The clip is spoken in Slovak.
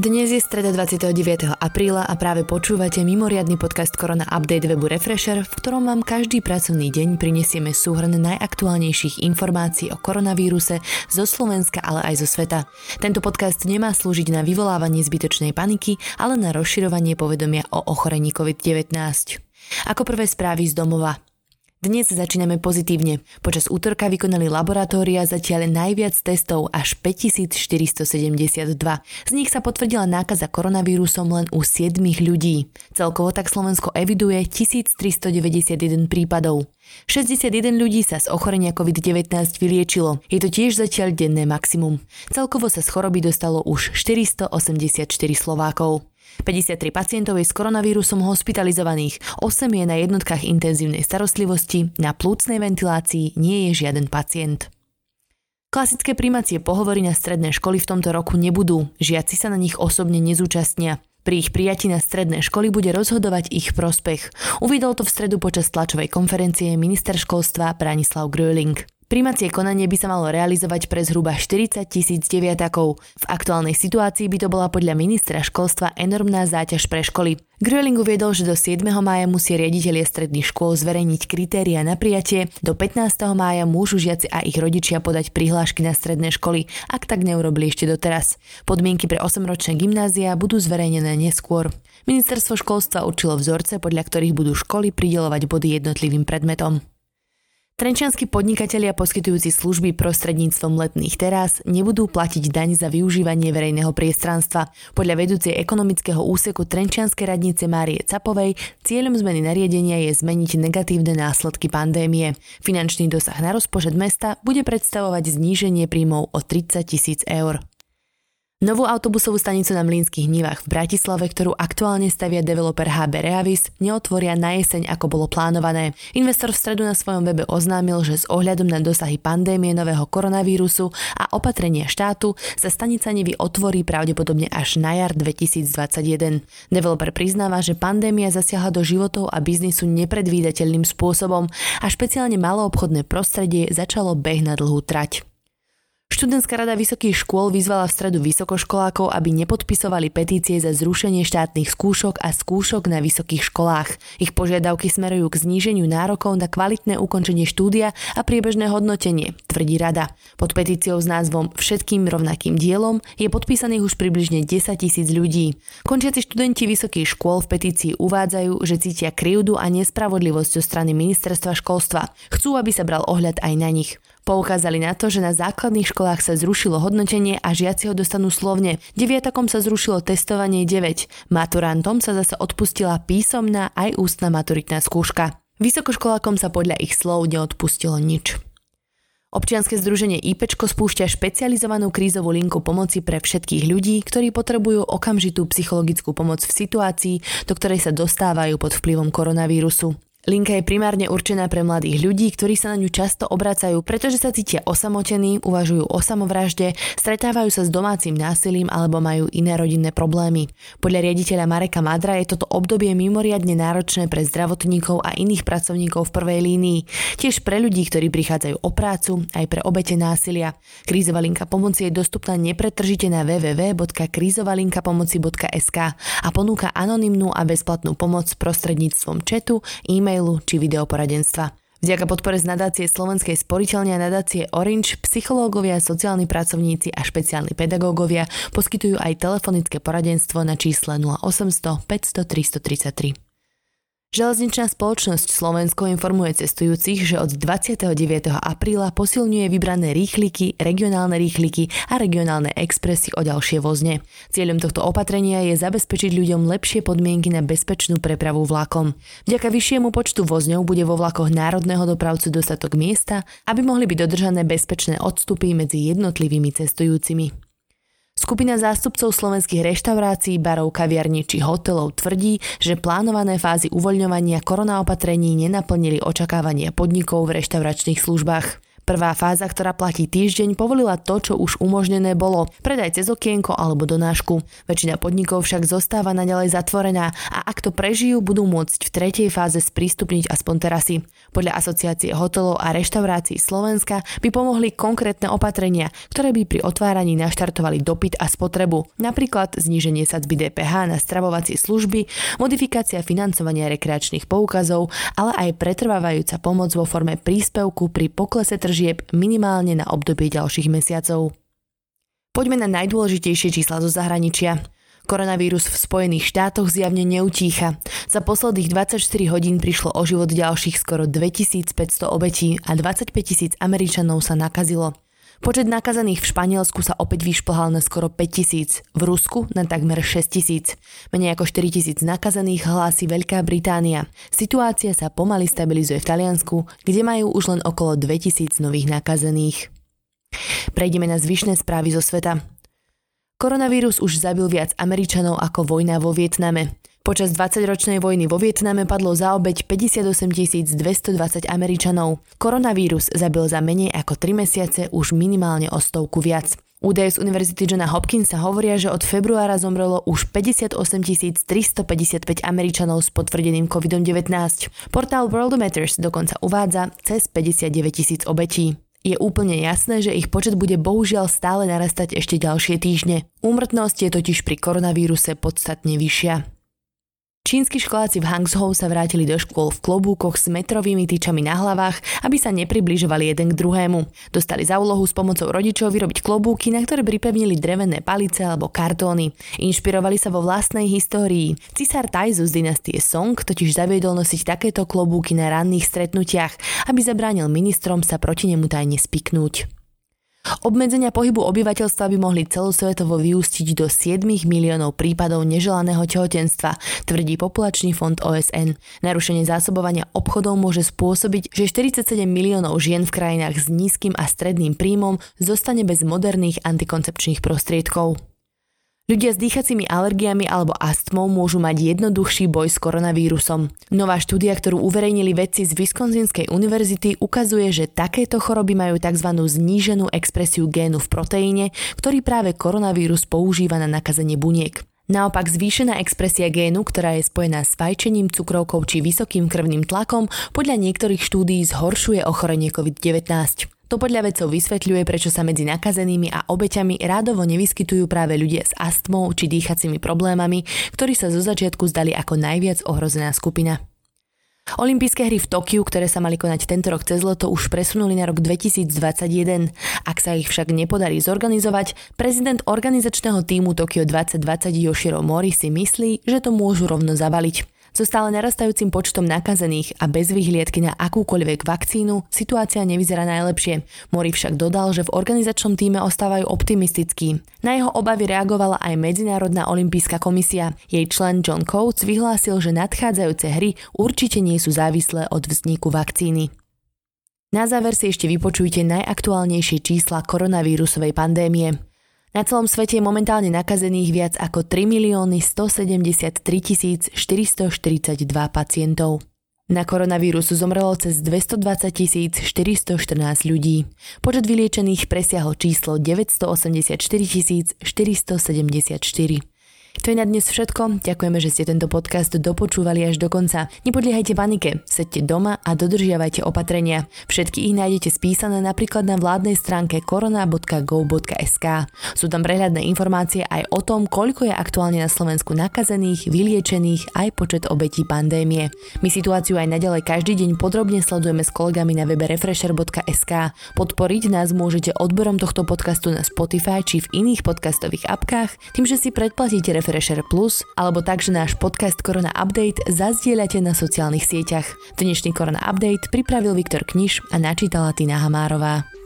Dnes je streda 29. apríla a práve počúvate mimoriadny podcast Korona Update webu Refresher, v ktorom vám každý pracovný deň prinesieme súhrn najaktuálnejších informácií o koronavíruse zo Slovenska, ale aj zo sveta. Tento podcast nemá slúžiť na vyvolávanie zbytočnej paniky, ale na rozširovanie povedomia o ochorení COVID-19. Ako prvé správy z domova. Dnes začíname pozitívne. Počas útorka vykonali laboratória zatiaľ najviac testov až 5472. Z nich sa potvrdila nákaza koronavírusom len u 7 ľudí. Celkovo tak Slovensko eviduje 1391 prípadov. 61 ľudí sa z ochorenia COVID-19 vyliečilo. Je to tiež zatiaľ denné maximum. Celkovo sa z choroby dostalo už 484 Slovákov. 53 pacientov je s koronavírusom hospitalizovaných, 8 je na jednotkách intenzívnej starostlivosti, na plúcnej ventilácii nie je žiaden pacient. Klasické príjmacie pohovory na stredné školy v tomto roku nebudú, žiaci sa na nich osobne nezúčastnia. Pri ich prijati na stredné školy bude rozhodovať ich prospech. Uvidol to v stredu počas tlačovej konferencie minister školstva Branislav Gröling. Primacie konanie by sa malo realizovať pre zhruba 40 tisíc deviatakov. V aktuálnej situácii by to bola podľa ministra školstva enormná záťaž pre školy. Gröling uviedol, že do 7. mája musí riaditeľia stredných škôl zverejniť kritéria na prijatie, do 15. mája môžu žiaci a ich rodičia podať prihlášky na stredné školy, ak tak neurobili ešte doteraz. Podmienky pre 8-ročné gymnázia budú zverejnené neskôr. Ministerstvo školstva určilo vzorce, podľa ktorých budú školy pridelovať body jednotlivým predmetom. Trenčianskí podnikatelia poskytujúci služby prostredníctvom letných terás nebudú platiť daň za využívanie verejného priestranstva. Podľa vedúcej ekonomického úseku Trenčianskej radnice Márie Capovej cieľom zmeny nariadenia je zmeniť negatívne následky pandémie. Finančný dosah na rozpočet mesta bude predstavovať zníženie príjmov o 30 tisíc eur. Novú autobusovú stanicu na Mlínskych nivách v Bratislave, ktorú aktuálne stavia developer HB Reavis, neotvoria na jeseň, ako bolo plánované. Investor v stredu na svojom webe oznámil, že s ohľadom na dosahy pandémie nového koronavírusu a opatrenia štátu sa stanica Nivy otvorí pravdepodobne až na jar 2021. Developer priznáva, že pandémia zasiahla do životov a biznisu nepredvídateľným spôsobom a špeciálne maloobchodné prostredie začalo beh na dlhú trať. Študentská rada vysokých škôl vyzvala v stredu vysokoškolákov, aby nepodpisovali petície za zrušenie štátnych skúšok a skúšok na vysokých školách. Ich požiadavky smerujú k zníženiu nárokov na kvalitné ukončenie štúdia a priebežné hodnotenie, tvrdí rada. Pod petíciou s názvom Všetkým rovnakým dielom je podpísaných už približne 10 tisíc ľudí. Končiaci študenti vysokých škôl v petícii uvádzajú, že cítia krivdu a nespravodlivosť zo strany ministerstva školstva. Chcú, aby sa bral ohľad aj na nich. Poukázali na to, že na základných školách sa zrušilo hodnotenie a žiaci ho dostanú slovne. Deviatakom sa zrušilo testovanie 9. Maturantom sa zase odpustila písomná aj ústna maturitná skúška. Vysokoškolákom sa podľa ich slov neodpustilo nič. Občianske združenie IPčko spúšťa špecializovanú krízovú linku pomoci pre všetkých ľudí, ktorí potrebujú okamžitú psychologickú pomoc v situácii, do ktorej sa dostávajú pod vplyvom koronavírusu. Linka je primárne určená pre mladých ľudí, ktorí sa na ňu často obracajú, pretože sa cítia osamotení, uvažujú o samovražde, stretávajú sa s domácim násilím alebo majú iné rodinné problémy. Podľa riaditeľa Mareka Madra je toto obdobie mimoriadne náročné pre zdravotníkov a iných pracovníkov v prvej línii, tiež pre ľudí, ktorí prichádzajú o prácu, aj pre obete násilia. Krízová linka pomoci je dostupná nepretržite na www.krízovalinkapomoci.sk a ponúka anonymnú a bezplatnú pomoc prostredníctvom chatu, e e-mailu či videoporadenstva. Vďaka podpore z nadácie Slovenskej sporiteľne a nadácie Orange psychológovia, sociálni pracovníci a špeciálni pedagógovia poskytujú aj telefonické poradenstvo na čísle 0800 500 333. Železničná spoločnosť Slovensko informuje cestujúcich, že od 29. apríla posilňuje vybrané rýchliky, regionálne rýchliky a regionálne expresy o ďalšie vozne. Cieľom tohto opatrenia je zabezpečiť ľuďom lepšie podmienky na bezpečnú prepravu vlakom. Vďaka vyššiemu počtu vozňov bude vo vlakoch národného dopravcu dostatok miesta, aby mohli byť dodržané bezpečné odstupy medzi jednotlivými cestujúcimi. Skupina zástupcov slovenských reštaurácií, barov, kaviarní či hotelov tvrdí, že plánované fázy uvoľňovania koronaopatrení nenaplnili očakávania podnikov v reštauračných službách. Prvá fáza, ktorá platí týždeň, povolila to, čo už umožnené bolo. Predaj cez okienko alebo donášku. Väčšina podnikov však zostáva naďalej zatvorená a ak to prežijú, budú môcť v tretej fáze sprístupniť aspoň terasy. Podľa Asociácie hotelov a reštaurácií Slovenska by pomohli konkrétne opatrenia, ktoré by pri otváraní naštartovali dopyt a spotrebu. Napríklad zníženie sadzby DPH na stravovacie služby, modifikácia financovania rekreačných poukazov, ale aj pretrvávajúca pomoc vo forme príspevku pri poklese tržieb minimálne na obdobie ďalších mesiacov. Poďme na najdôležitejšie čísla zo zahraničia. Koronavírus v Spojených štátoch zjavne neutícha. Za posledných 24 hodín prišlo o život ďalších skoro 2500 obetí a 25 tisíc Američanov sa nakazilo. Počet nakazených v Španielsku sa opäť vyšplhal na skoro 5000, v Rusku na takmer 6000. Menej ako 4000 nakazených hlási Veľká Británia. Situácia sa pomaly stabilizuje v Taliansku, kde majú už len okolo 2000 nových nakazených. Prejdeme na zvyšné správy zo sveta. Koronavírus už zabil viac Američanov ako vojna vo Vietname. Počas 20-ročnej vojny vo Vietname padlo za obeď 58 220 Američanov. Koronavírus zabil za menej ako 3 mesiace už minimálne o stovku viac. Údaje z Univerzity Johna Hopkinsa hovoria, že od februára zomrelo už 58 355 Američanov s potvrdeným COVID-19. Portál Worldometers dokonca uvádza cez 59 tisíc obetí. Je úplne jasné, že ich počet bude bohužiaľ stále narastať ešte ďalšie týždne. Úmrtnosť je totiž pri koronavíruse podstatne vyššia. Čínsky školáci v Hangzhou sa vrátili do škôl v klobúkoch s metrovými tyčami na hlavách, aby sa nepribližovali jeden k druhému. Dostali za úlohu s pomocou rodičov vyrobiť klobúky, na ktoré pripevnili drevené palice alebo kartóny. Inšpirovali sa vo vlastnej histórii. Cisár Taizu z dynastie Song totiž zaviedol nosiť takéto klobúky na ranných stretnutiach, aby zabránil ministrom sa proti nemu tajne spiknúť. Obmedzenia pohybu obyvateľstva by mohli celosvetovo vyústiť do 7 miliónov prípadov neželaného tehotenstva, tvrdí Populačný fond OSN. Narušenie zásobovania obchodov môže spôsobiť, že 47 miliónov žien v krajinách s nízkym a stredným príjmom zostane bez moderných antikoncepčných prostriedkov. Ľudia s dýchacími alergiami alebo astmou môžu mať jednoduchší boj s koronavírusom. Nová štúdia, ktorú uverejnili vedci z Wisconsinskej univerzity, ukazuje, že takéto choroby majú tzv. zníženú expresiu génu v proteíne, ktorý práve koronavírus používa na nakazenie buniek. Naopak zvýšená expresia génu, ktorá je spojená s fajčením, cukrovkou či vysokým krvným tlakom, podľa niektorých štúdií zhoršuje ochorenie COVID-19. To podľa vedcov vysvetľuje, prečo sa medzi nakazenými a obeťami rádovo nevyskytujú práve ľudia s astmou či dýchacími problémami, ktorí sa zo začiatku zdali ako najviac ohrozená skupina. Olympijské hry v Tokiu, ktoré sa mali konať tento rok cez leto, už presunuli na rok 2021. Ak sa ich však nepodarí zorganizovať, prezident organizačného týmu Tokio 2020 Yoshiro Mori si myslí, že to môžu rovno zavaliť. So stále narastajúcim počtom nakazených a bez vyhliadky na akúkoľvek vakcínu situácia nevyzerá najlepšie. Mori však dodal, že v organizačnom týme ostávajú optimistickí. Na jeho obavy reagovala aj Medzinárodná olimpijská komisia. Jej člen John Coates vyhlásil, že nadchádzajúce hry určite nie sú závislé od vzniku vakcíny. Na záver si ešte vypočujte najaktuálnejšie čísla koronavírusovej pandémie. Na celom svete je momentálne nakazených viac ako 3 milióny 173 442 pacientov. Na koronavírus zomrelo cez 220 414 ľudí. Počet vyliečených presiahol číslo 984 474. To je na dnes všetko. Ďakujeme, že ste tento podcast dopočúvali až do konca. Nepodliehajte panike, sedte doma a dodržiavajte opatrenia. Všetky ich nájdete spísané napríklad na vládnej stránke korona.go.sk. Sú tam prehľadné informácie aj o tom, koľko je aktuálne na Slovensku nakazených, vyliečených aj počet obetí pandémie. My situáciu aj naďalej každý deň podrobne sledujeme s kolegami na webe refresher.sk. Podporiť nás môžete odberom tohto podcastu na Spotify či v iných podcastových apkách, tým, že si predplatíte Refresher Plus alebo tak, náš podcast Korona Update zazdieľate na sociálnych sieťach. Dnešný Korona Update pripravil Viktor Kniž a načítala Tina Hamárová.